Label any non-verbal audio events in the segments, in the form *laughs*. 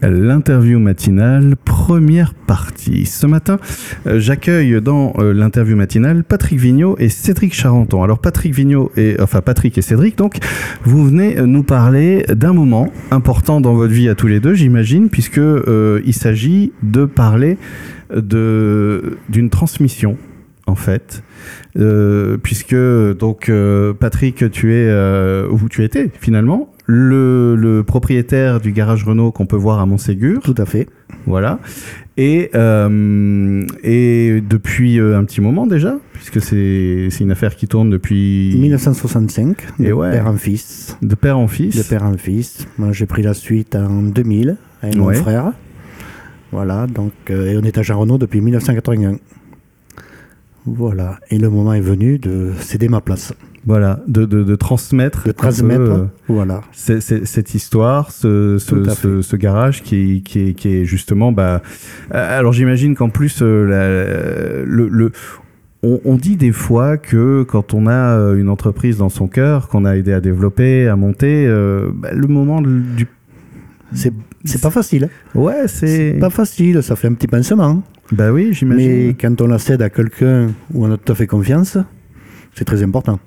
L'interview matinale, première partie. Ce matin, euh, j'accueille dans euh, l'interview matinale Patrick Vigneault et Cédric Charenton. Alors Patrick Vigneault et enfin Patrick et Cédric, donc vous venez nous parler d'un moment important dans votre vie à tous les deux, j'imagine, puisque euh, il s'agit de parler de d'une transmission en fait, puisque donc Patrick, tu es où tu étais finalement le, propriétaire du garage Renault qu'on peut voir à Montségur. Tout à fait. Voilà. Et, euh, et depuis euh, un petit moment déjà, puisque c'est une affaire qui tourne depuis... 1965, de père en fils. De père en fils. De père en fils. Moi j'ai pris la suite en 2000 avec mon frère. Voilà, donc, euh, et on est à Jean Renault depuis 1981. Voilà, et le moment est venu de céder ma place. Voilà, de, de, transmettre, de transmettre euh, voilà. cette histoire, ce, ce, ce, garage qui, qui, est, qui est justement. Bah, euh, alors j'imagine qu'en plus, euh, le, le on, dit des fois que quand on a une entreprise dans son cœur, qu'on a aidé à développer, à monter, bah, le moment du. C'est, c'est pas facile. Ouais, c'est. pas facile, ça fait un petit pincement. Bah oui, j'imagine. Mais quand on la cède à quelqu'un où on a tout à fait confiance, c'est très important.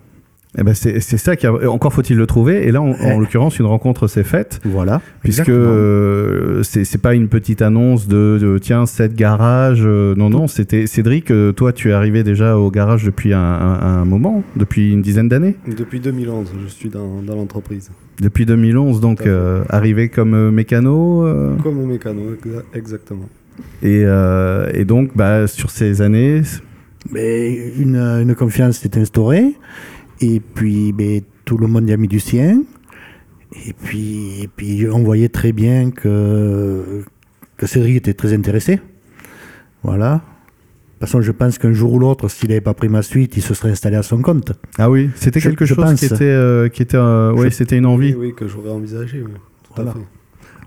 Eh ben c'est ça qui a... encore faut-il le trouver. Et là en, eh. l'occurrence une rencontre s'est faite. Voilà. Puisque euh, c'est pas une petite annonce de, tiens cette garage euh, non non c'était Cédric euh, toi tu es arrivé déjà au garage depuis un, moment depuis une dizaine d'années. Depuis 2011 je suis dans, dans l'entreprise. Depuis 2011 donc arrivé comme mécano comme mécano exactement. Et, et donc bah, sur ces années mais une, une confiance s'est instaurée et puis, ben, tout le monde y a mis du sien. Et puis, et puis on voyait très bien que, que Cédric était très intéressé. Voilà. De toute façon, je pense qu'un jour ou l'autre, s'il n'avait pas pris ma suite, il se serait installé à son compte. Ah oui, c'était quelque chose qui était, euh, qui était, euh, oui, c'était une envie. Oui, que j'aurais envisagé. voilà.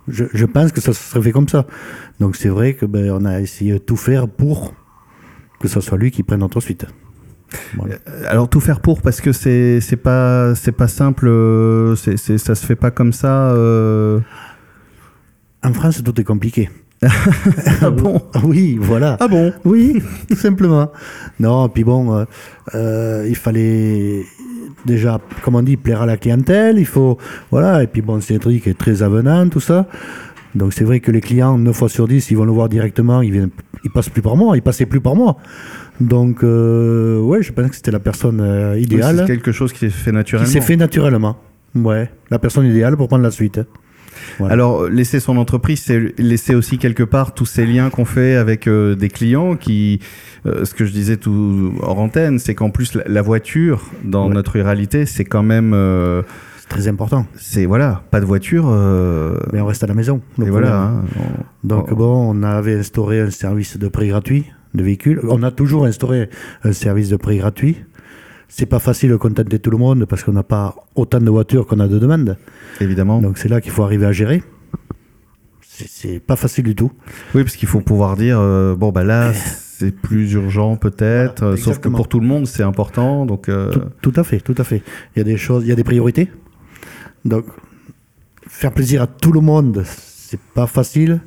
Je, je, pense que ça se serait fait comme ça. Donc c'est vrai que ben, on a essayé de tout faire pour que ce soit lui qui prenne notre suite. Euh, alors tout faire pour parce que c'est c'est pas c'est pas simple, euh, c'est ça se fait pas comme ça. Euh. En France, tout est compliqué. *laughs* ah bon? *laughs* Oui, voilà. Ah bon? Oui, *laughs* tout simplement. Non, puis bon, il fallait déjà, comme on dit, plaire à la clientèle. Il faut, voilà. Et puis bon, Cédric est très avenant, tout ça. Donc c'est vrai que les clients, 9 fois sur 10, ils vont le voir directement, ils, viennent, ils passent plus par moi, ils passaient plus par moi. Donc, euh, ouais, je pense que c'était la personne euh, idéale. c'est quelque chose qui s'est fait naturellement. Qui s'est fait naturellement. Ouais, la personne idéale pour prendre la suite. Alors, laisser son entreprise, c'est laisser aussi quelque part tous ces liens qu'on fait avec euh, des clients qui, ce que je disais tout hors antenne, c'est qu'en plus, la, voiture, dans notre ruralité, c'est quand même. c'est très important. C'est, voilà, pas de voiture. Mais on reste à la maison. Et voilà. Hein, donc, bon, on avait instauré un service de prix gratuit de véhicules. On a toujours instauré un service de prix gratuit. C'est pas facile de contenter tout le monde parce qu'on n'a pas autant de voitures qu'on a de demandes. Évidemment. Donc c'est là qu'il faut arriver à gérer. C'est pas facile du tout. Oui, parce qu'il faut pouvoir dire euh, bon bah là eh. c'est plus urgent peut-être, sauf que pour tout le monde c'est important. Donc euh, tout, à fait, tout à fait. Il y a des choses, il y a des priorités. Donc faire plaisir à tout le monde, c'est pas facile.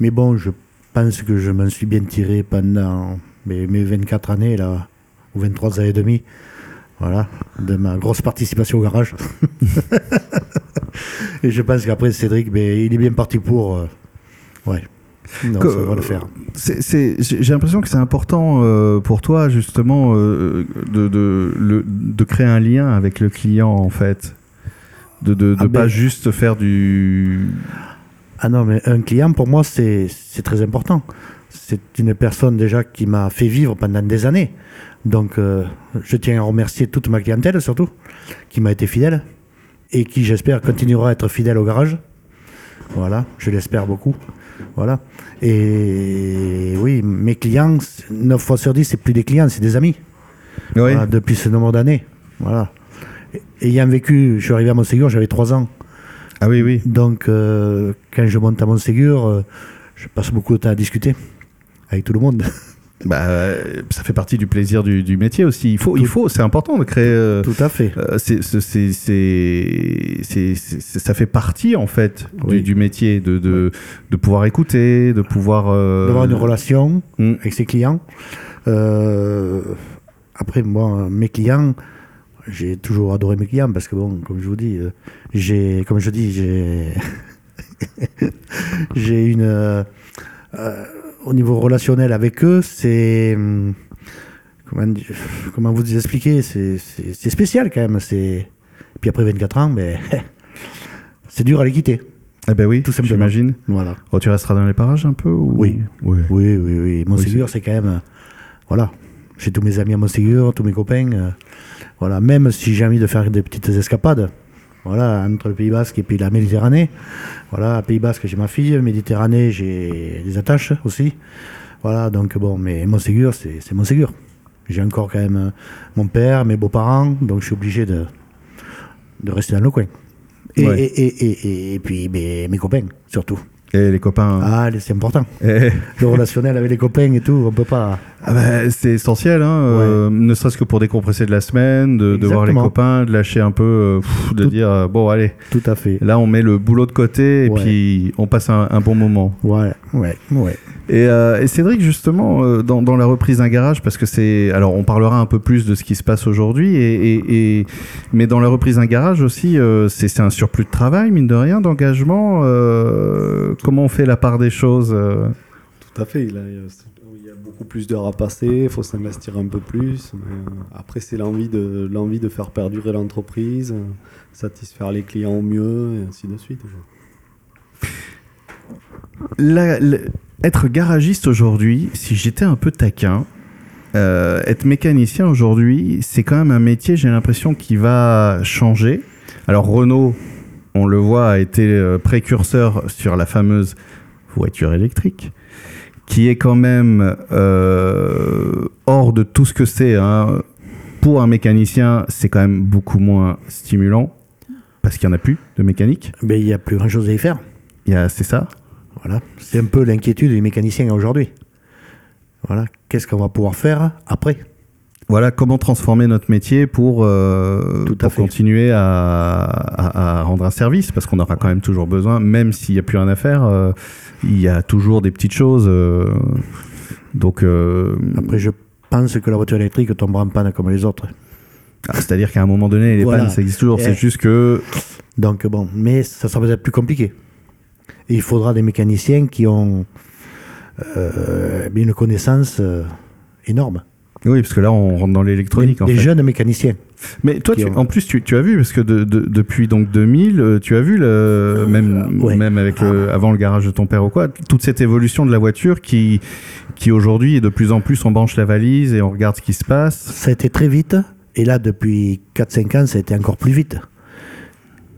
Mais bon, je pense que je m'en suis bien tiré pendant mes, 24 années, là, ou 23 années et demie. Voilà, de ma grosse participation au garage. *laughs* et je pense qu'après, Cédric, ben, il est bien parti pour. Euh, ouais. Non, ça va le faire. J'ai l'impression que c'est important euh, pour toi, justement, euh, de, de, de, créer un lien avec le client, en fait. De ne ah pas ben, juste faire du. Ah non, mais un client, pour moi, c'est très important. C'est une personne déjà qui m'a fait vivre pendant des années. Donc, euh, je tiens à remercier toute ma clientèle, surtout, qui m'a été fidèle et qui, j'espère, continuera à être fidèle au garage. Voilà, je l'espère beaucoup. Voilà. Et oui, mes clients, 9 fois sur 10, c'est plus des clients, c'est des amis. Oui. depuis ce nombre d'années. Voilà. ayant vécu, je suis arrivé à Montségur, j'avais 3 ans. Ah oui, oui. Donc, euh, quand je monte à Montségur, euh, je passe beaucoup de temps à discuter avec tout le monde. *laughs* Bah, euh, ça fait partie du plaisir du, du métier aussi. Il faut, il faut, c'est important de créer. euh, Tout à fait. euh, c'est, ça fait partie en fait du, Oui. du métier de, de, de pouvoir écouter, de pouvoir. euh, D'avoir une relation Mm. avec ses clients. Après, moi, mes clients, j'ai toujours adoré mes clients parce que, bon, comme je vous dis, euh, j'ai, comme je dis, j'ai, *laughs* j'ai une. euh, euh, au niveau relationnel avec eux, c'est. hum, Comment, comment vous expliquer C'est, c'est, spécial quand même. C'est... Puis après 24 ans, ben, *laughs* c'est dur à les quitter. Eh ben oui, Tout simplement. j'imagine. Voilà. Oh, tu resteras dans les parages un peu ou... Oui. Oui, oui, oui. Oui, c'est quand même. euh, voilà. J'ai tous mes amis à Montségur, tous mes copains. Voilà. Même si j'ai envie de faire des petites escapades. Voilà, entre le Pays Basque et puis la Méditerranée. Voilà, à Pays Basque, j'ai ma fille. Méditerranée, j'ai des attaches aussi. Voilà, donc bon, mais Montségur, c'est c'est Montségur. J'ai encore quand même euh, mon père, mes beaux-parents, donc je suis obligé de, de rester dans le coin. Et, Ouais. et, et, et, puis mes, mes copains, surtout. Et les copains. Ah, c'est important le relationnel avec les copains et tout, on peut pas. Ah bah, c'est essentiel, hein, euh, ne serait-ce que pour décompresser de la semaine, de, de voir les copains, de lâcher un peu, euh, pff, de Tout- dire euh, bon allez, Tout à fait. là on met le boulot de côté et Ouais. puis on passe un, un bon moment. Ouais, ouais, ouais. Et, euh, et Cédric, justement, euh, dans, dans la reprise d'un garage, parce que c'est. Alors, on parlera un peu plus de ce qui se passe aujourd'hui, et, et- et- mais dans la reprise d'un garage aussi, euh, c'est un surplus de travail, mine de rien, d'engagement. euh, comment on fait la part des choses euh? Tout à fait. Il, beaucoup plus d'heures à passer, il faut s'investir un peu plus. euh, après, c'est l'envie de, l'envie de faire perdurer l'entreprise, euh, satisfaire les clients au mieux, et ainsi de suite. Être garagiste aujourd'hui, si j'étais un peu taquin, euh, être mécanicien aujourd'hui, c'est quand même un métier, j'ai l'impression, qui va changer. Alors Renault, on le voit, a été précurseur sur la fameuse voiture électrique, qui est quand même euh, hors de tout ce que c'est. hein. Pour un mécanicien, c'est quand même beaucoup moins stimulant, parce qu'il n'y en a plus de mécanique. Mais il n'y a plus grand chose à y faire. C'est ça Voilà. C'est un peu l'inquiétude des mécaniciens aujourd'hui. Voilà. Qu'est-ce qu'on va pouvoir faire après? Voilà comment transformer notre métier pour, euh, Tout à pour continuer à, à- à rendre un service, parce qu'on aura quand même toujours besoin, même s'il n'y a plus rien à faire, euh, il y a toujours des petites choses. euh, donc, Après, je pense que la voiture électrique tombera en panne comme les autres. ah, c'est-à-dire qu'à un moment donné, les Voilà. pannes, ça existe toujours. Eh. C'est juste que Donc bon, mais ça sera peut-être plus compliqué. Et il faudra des mécaniciens qui ont une connaissance énorme. Oui, parce que là, on rentre dans l'électronique. Des, en des fait. jeunes mécaniciens. Mais toi, qui tu- ont- en plus, tu, tu as vu, parce que de- de- depuis donc 2000, euh, tu as vu, le, même, ouais. même avec le, avant le garage de ton père ou quoi, toute cette évolution de la voiture qui, qui aujourd'hui est de plus en plus, on branche la valise et on regarde ce qui se passe. Ça a été très vite. Et là, depuis 4-5 ans, ça a été encore plus vite.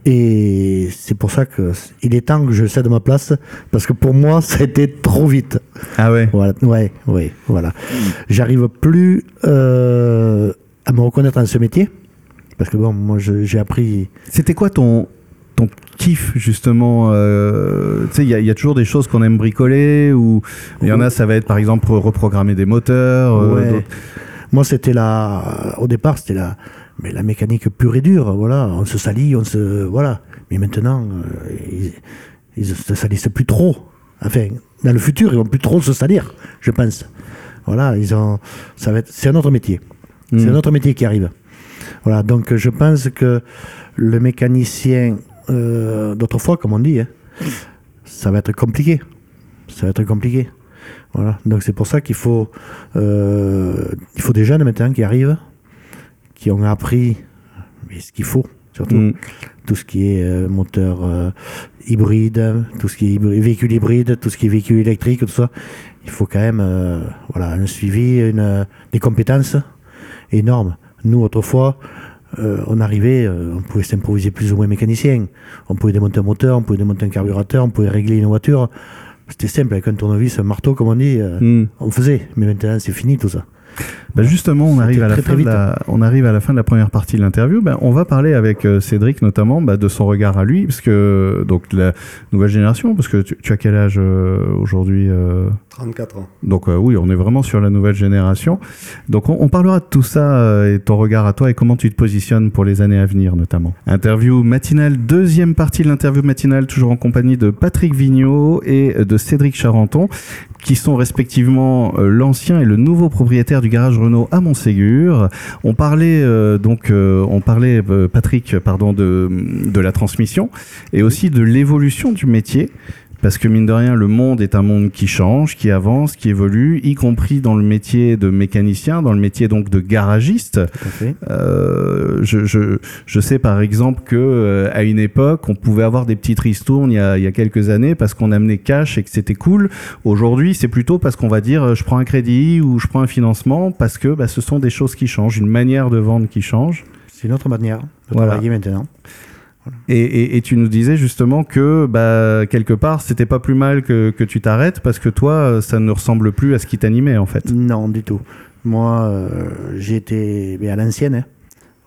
Et c'est pour ça que c- il est temps que je cède ma place, parce que pour moi, ça a été trop vite. Ah ouais Voilà, ouais, ouais, voilà. J'arrive plus euh, à me reconnaître dans ce métier, parce que bon, moi, j'ai appris. C'était quoi ton, ton kiff, justement euh, Tu sais, il y, a- il y a toujours des choses qu'on aime bricoler, ou il y en a, ça va être par exemple reprogrammer des moteurs. euh, Ouais. Moi, c'était la. Au départ, c'était la. Mais la mécanique pure et dure, voilà. On se salit, on se. Voilà. Mais maintenant, euh, ils, ils se salissent plus trop. Enfin, dans le futur, ils vont plus trop se salir, je pense. Voilà, ils ont. Ça va être. C'est un autre métier. C'est Mm. un autre métier qui arrive. Voilà, donc je pense que le mécanicien euh, d'autrefois, comme on dit, hein, ça va être compliqué. Ça va être compliqué. Voilà, donc c'est pour ça qu'il faut, euh, il faut des jeunes maintenant qui arrivent, qui ont appris mais ce qu'il faut, surtout Mm. tout ce qui est euh, moteur euh, hybride, tout ce qui est véhicule hybride, tout ce qui est véhicule électrique, tout ça. Il faut quand même euh, voilà, un suivi, une, des compétences énormes. Nous, autrefois, euh, on arrivait, euh, on pouvait s'improviser plus ou moins mécanicien. On pouvait démonter un moteur, on pouvait démonter un carburateur, on pouvait régler une voiture. C'était simple, avec un tournevis, un marteau, comme on dit, euh, Mm. on faisait. Mais maintenant, c'est fini tout ça. Bah justement, on arrive, à la très, fin très de la, on arrive à la fin de la première partie de l'interview. Ben, on va parler avec euh, Cédric notamment bah, de son regard à lui, parce que donc la nouvelle génération, parce que tu, tu as quel âge euh, aujourd'hui euh 34 ans. Donc euh, oui, on est vraiment sur la nouvelle génération. Donc on, parlera de tout ça euh, et ton regard à toi et comment tu te positionnes pour les années à venir notamment. Interview matinale, deuxième partie de l'interview matinale, toujours en compagnie de Patrick Vigneault et de Cédric Charenton, qui sont respectivement euh, l'ancien et le nouveau propriétaire du garage Renault à Montségur. On parlait donc, on parlait Patrick, pardon, de la transmission et aussi de l'évolution du métier. Parce que mine de rien, le monde est un monde qui change, qui avance, qui évolue, y compris dans le métier de mécanicien, dans le métier donc de garagiste. Euh, je, je, je sais par exemple que euh, à une époque, on pouvait avoir des petites ristournes il y a, il y a quelques années parce qu'on amenait cash et que c'était cool. Aujourd'hui, c'est plutôt parce qu'on va dire euh, je prends un crédit ou je prends un financement parce que bah, ce sont des choses qui changent, une manière de vendre qui change. C'est une autre manière de Voilà. travailler maintenant. Et, tu nous disais justement que bah, quelque part, c'était pas plus mal que, tu t'arrêtes parce que toi, euh, ça ne ressemble plus à ce qui t'animait en fait. Non, du tout. Moi, euh, mais à l'ancienne. hein.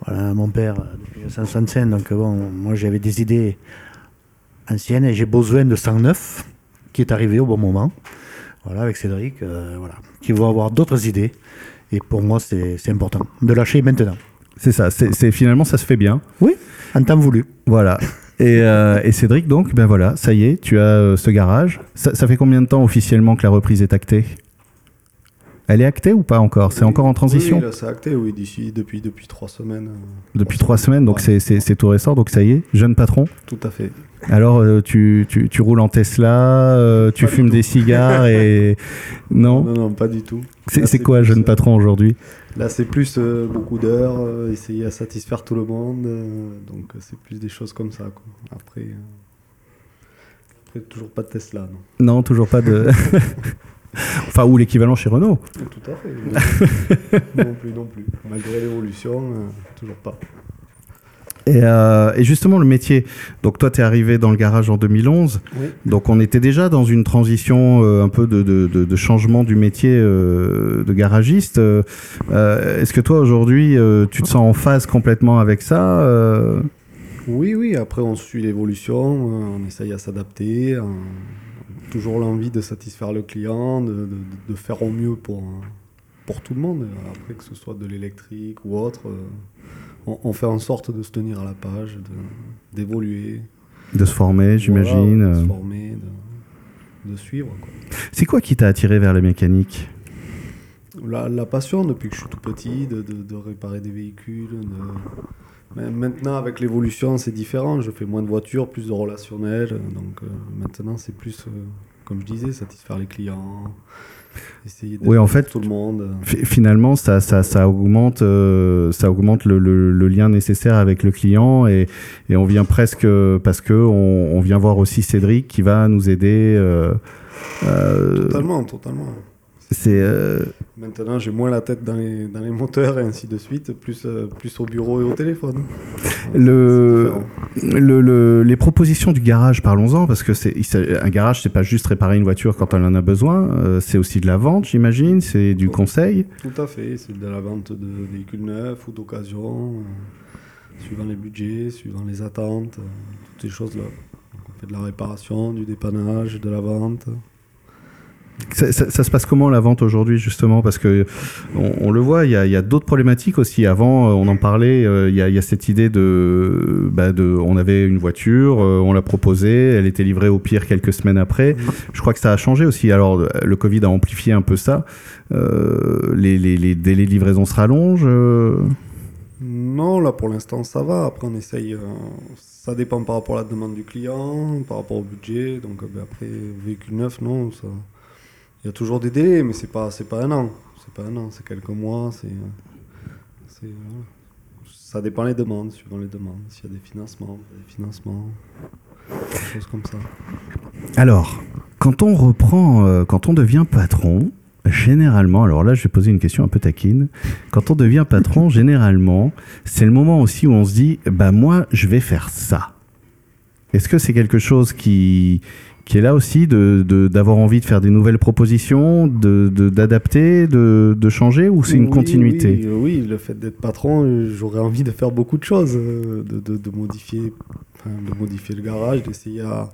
Voilà, mon père, euh, depuis 1965, donc bon, moi j'avais des idées anciennes et j'ai besoin de 109 qui est arrivé au bon moment. Voilà, avec Cédric, voilà, qui va avoir d'autres idées. Et pour moi, c'est important de lâcher maintenant, C'est ça, c'est finalement ça se fait bien. en temps voulu. Voilà. Et, euh, et Cédric, donc, ben voilà, ça y est, tu as euh, ce garage. Ça, ça fait combien de temps officiellement que la reprise est actée? Elle est actée ou pas encore? C'est Oui, encore en transition? Oui, là, c'est acté, oui, d'ici, depuis, depuis trois semaines. Depuis trois semaines, donc Ouais. c'est- tout récent, donc ça y est, jeune patron. Tout à fait. Alors, euh, tu, tu, tu roules en Tesla, euh, tu Pas fumes des cigares et. *laughs* Non? Non, non, pas du tout. C'est quoi, jeune euh, patron, aujourd'hui? Là, c'est plus beaucoup d'heures, essayer à satisfaire tout le monde. donc, c'est plus des choses comme ça. Quoi. Après, après, toujours pas de Tesla. Non. Non, toujours pas de. *laughs* enfin, ou l'équivalent chez Renault. Tout à fait. Non, plus, non plus. Malgré l'évolution, euh, toujours pas. Et, euh, et justement, le métier. Donc, toi, tu es arrivé dans le garage en 2011. Oui. Donc, on était déjà dans une transition euh, un peu de, de, de, de changement du métier euh, de garagiste. Est-ce que toi, aujourd'hui, tu te sens en phase complètement avec ça Oui, oui, après on suit l'évolution, on essaye à s'adapter, toujours l'envie de satisfaire le client, de, de- de faire au mieux pour, euh, pour tout le monde. Après, que ce soit de l'électrique ou autre, euh, on, on fait en sorte de se tenir à la page, d'évoluer. De se former, j'imagine. Voilà, de euh. se former, de, suivre. C'est quoi qui t'a attiré vers la mécanique La, la passion depuis que je suis tout petit, de, de- de réparer des véhicules. de- Mais maintenant, avec l'évolution, c'est différent. Je fais moins de voitures, plus de relationnel. Donc euh, maintenant, c'est plus, euh, comme je disais, satisfaire les clients, essayer Oui, en fait, tout le monde. Fi- Finalement, ça, ça, ça augmente, euh, ça augmente le, le- le lien nécessaire avec le client et, et on vient presque parce que on, on vient voir aussi Cédric qui va nous aider. Totalement, totalement. C'est euh, Maintenant, j'ai moins la tête dans les, dans les moteurs et ainsi de suite, plus, euh, plus au bureau et au téléphone. Le- le, le- les propositions du garage. Parlons-en parce que c'est un garage, c'est pas juste réparer une voiture quand on en a besoin. euh, c'est aussi de la vente, j'imagine. C'est du conseil. Tout à fait, c'est de la vente de véhicules neufs ou d'occasion, euh, suivant les budgets, suivant les attentes, toutes ces choses-là. Donc, on fait de la réparation, du dépannage, de la vente. Ça, se passe comment la vente aujourd'hui justement? Parce que on, le voit, il y a, d'autres problématiques aussi. Avant, euh, on en parlait. euh, Il y, a, cette idée de, bah, on avait une voiture, euh, on l'a proposée, elle était livrée au pire quelques semaines après. Je crois que ça a changé aussi. Alors, le Covid a amplifié un peu ça. Les, délais de livraison se rallongent. Non, là pour l'instant ça va. Après, on essaye. ça dépend par rapport à la demande du client, par rapport au budget. Donc, ben, après, véhicule neuf, non. Il y a toujours des délais, mais c'est pas, c'est pas un an. C'est pas un an, c'est quelques mois. C'est, euh, c'est, ça dépend les demandes, suivant les demandes. S'il y a des financements, des financements, des choses comme ça. Alors, quand on reprend, euh, quand on devient patron, généralement, alors là je vais poser une question un peu taquine, quand on devient patron, *laughs* généralement, c'est le moment aussi où on se dit, bah moi je vais faire ça. Est-ce que c'est quelque chose qui, qui est là aussi, de, de- d'avoir envie de faire des nouvelles propositions, d'adapter, de, de changer, ou c'est une Oui, continuité? oui, oui, le fait d'être patron, j'aurais envie de faire beaucoup de choses, euh, de, modifier, de modifier le garage, d'essayer à,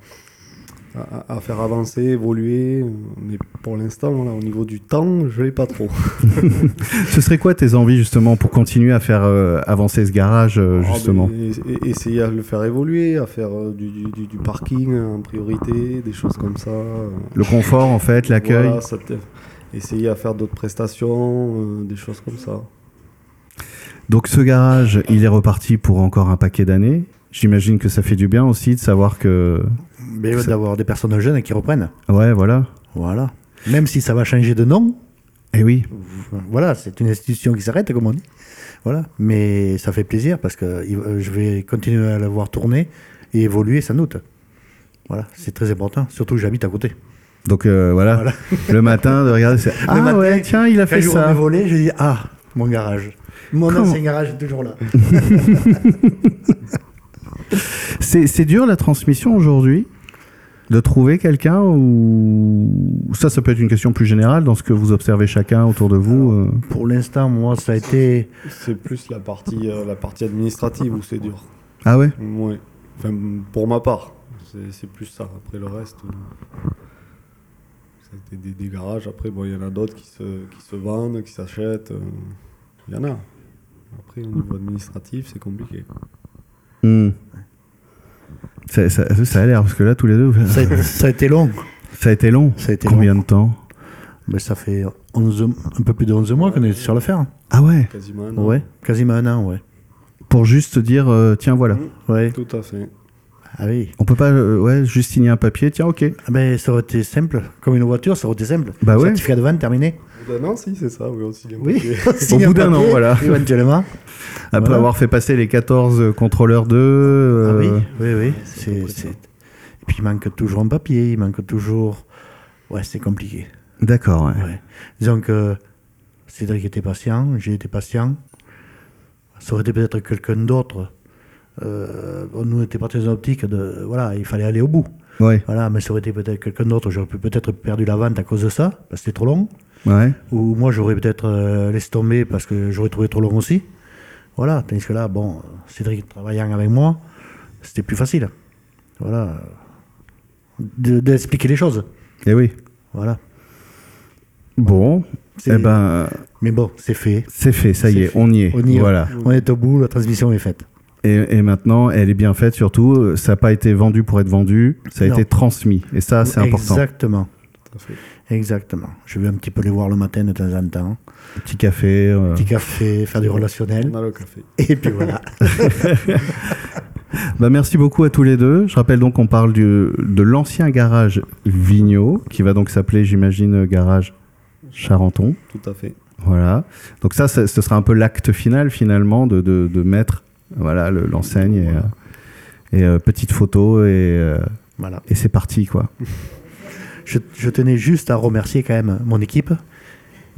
à, à faire avancer, évoluer. Mais pour l'instant, au niveau du temps, je l'ai pas trop. *laughs* Ce serait quoi tes envies justement pour continuer à faire euh, avancer ce garage euh, Ah, justement? essayer à le faire évoluer, à faire euh, du, du- du- du parking en priorité, des choses comme ça. Le confort en fait, l'accueil? Voilà, essayer à faire d'autres prestations, des choses comme ça. Donc ce garage, il est reparti pour encore un paquet d'années. J'imagine que ça fait du bien aussi de savoir que... Mais Ça- d'avoir des personnes jeunes qui reprennent. Ouais, voilà. Voilà. Même si ça va changer de nom, Et oui, voilà, c'est une institution qui s'arrête, comme on dit. Voilà. Mais ça fait plaisir parce que je vais continuer à la voir tourner et évoluer sans doute. Voilà, c'est très important. Surtout que j'habite à côté. donc euh, voilà. Voilà. *laughs* Le matin, de regarder... c'est- Ah matin, ouais, tiens, il a Quand fait ça. mes volets, je dis Ah, mon garage. Mon Comment ancien garage est toujours là. *laughs* C'est dur la transmission aujourd'hui de trouver quelqu'un ou ça, ça peut être une question plus générale dans ce que vous observez chacun autour de vous. euh. Pour l'instant, moi, ça a été. C'est plus la partie, euh, la partie administrative où c'est dur. Ah ouais? Ouais. Enfin, pour ma part, c'est c'est plus ça. Après le reste, euh, c'était des, des garages. Après, bon, il y en a d'autres qui se, qui se vendent, qui s'achètent. Il y en a. Après, au niveau administratif, c'est compliqué. Hmm. Ça, ça- ça a l'air, parce que là, tous les deux, Ça a, ça a été long. ça a été long. Ça a été Combien de temps Mais ça fait 11, un peu plus de 11 mois qu'on est sur l'affaire. Ah ouais Quasiment un an. Ouais, quasiment un an, ouais. Pour juste dire, euh, tiens, voilà. Ouais. Tout à fait. Ah oui. On peut pas euh, ouais, juste signer un papier, tiens, ok. Ah ben, ça aurait été simple. Comme une voiture, ça aurait été simple. Bah ouais. Certificat de vente terminé. Au bout d'un an, si, c'est ça. Oui, aussi. bien Oui. papier. *laughs* Signer bout un d'un an, voilà. Éventuellement. Après Voilà. avoir fait passer les 14 contrôleurs de... Ah euh, oui, oui, oui. C'est- Et puis il manque toujours un papier, il manque toujours. Ouais, c'est compliqué. D'accord, ouais. Ouais. Disons que Cédric était patient, j'ai été patient. Ça aurait été peut-être quelqu'un d'autre. Euh, nous, on était partis dans l'optique de. Voilà, il fallait aller au bout. Ouais, Voilà, mais ça aurait été peut-être quelqu'un d'autre. J'aurais peut-être perdu la vente à cause de ça, parce que c'était trop long. ouais. Ou moi, j'aurais peut-être euh, laissé tomber parce que j'aurais trouvé trop long aussi. Voilà, tandis que là, bon, Cédric travaillant avec moi, c'était plus facile. Voilà. De- D'expliquer les choses. Et oui. Voilà. Bon, C'est- eh ben, Mais bon, c'est fait. c'est fait, ça y est, fait. on y est. On y est. voilà. On est au bout, la transmission est faite. Et, et maintenant, elle est bien faite surtout. Ça n'a pas été vendu pour être vendu, ça a Non. été transmis. Et ça, c'est important. Exactement. Exactement. Je vais un petit peu les voir le matin de temps en temps. Petit café. euh. Petit café, faire du relationnel. On a le café. Et puis voilà. *laughs* Bah, merci beaucoup à tous les deux. Je rappelle donc qu'on parle du, de l'ancien garage Vigneault, qui va donc s'appeler, j'imagine, garage Charenton. Tout à fait. Voilà. Donc ça, ça- ce sera un peu l'acte final finalement de, de, de mettre voilà le- l'enseigne et, euh, et, euh, petite photo et, euh, voilà. et c'est parti quoi. *laughs* Je, je tenais juste à remercier quand même mon équipe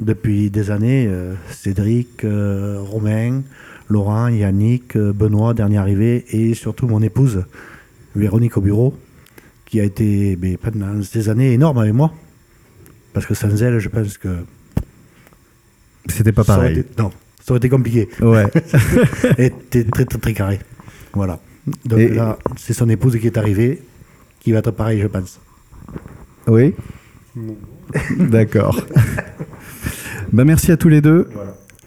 depuis des années, euh, Cédric, Romain, Laurent, Yannick, Benoît, dernier arrivé, et surtout mon épouse, Véronique au bureau, qui a été mais, pendant ces années énorme avec moi. Parce que sans elle, je pense que... C'était pas pareil. été- non, ça aurait été compliqué. Ouais. *laughs* Était très très très carré. Voilà. Donc Et- là, c'est son épouse qui est arrivée, qui va être pareil, je pense. oui. *laughs* D'accord. bah merci à tous les deux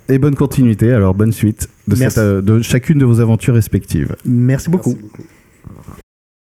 et bonne continuité. Alors bonne suite de, Merci. cette, euh, de chacune de vos aventures respectives. Merci beaucoup. Merci beaucoup.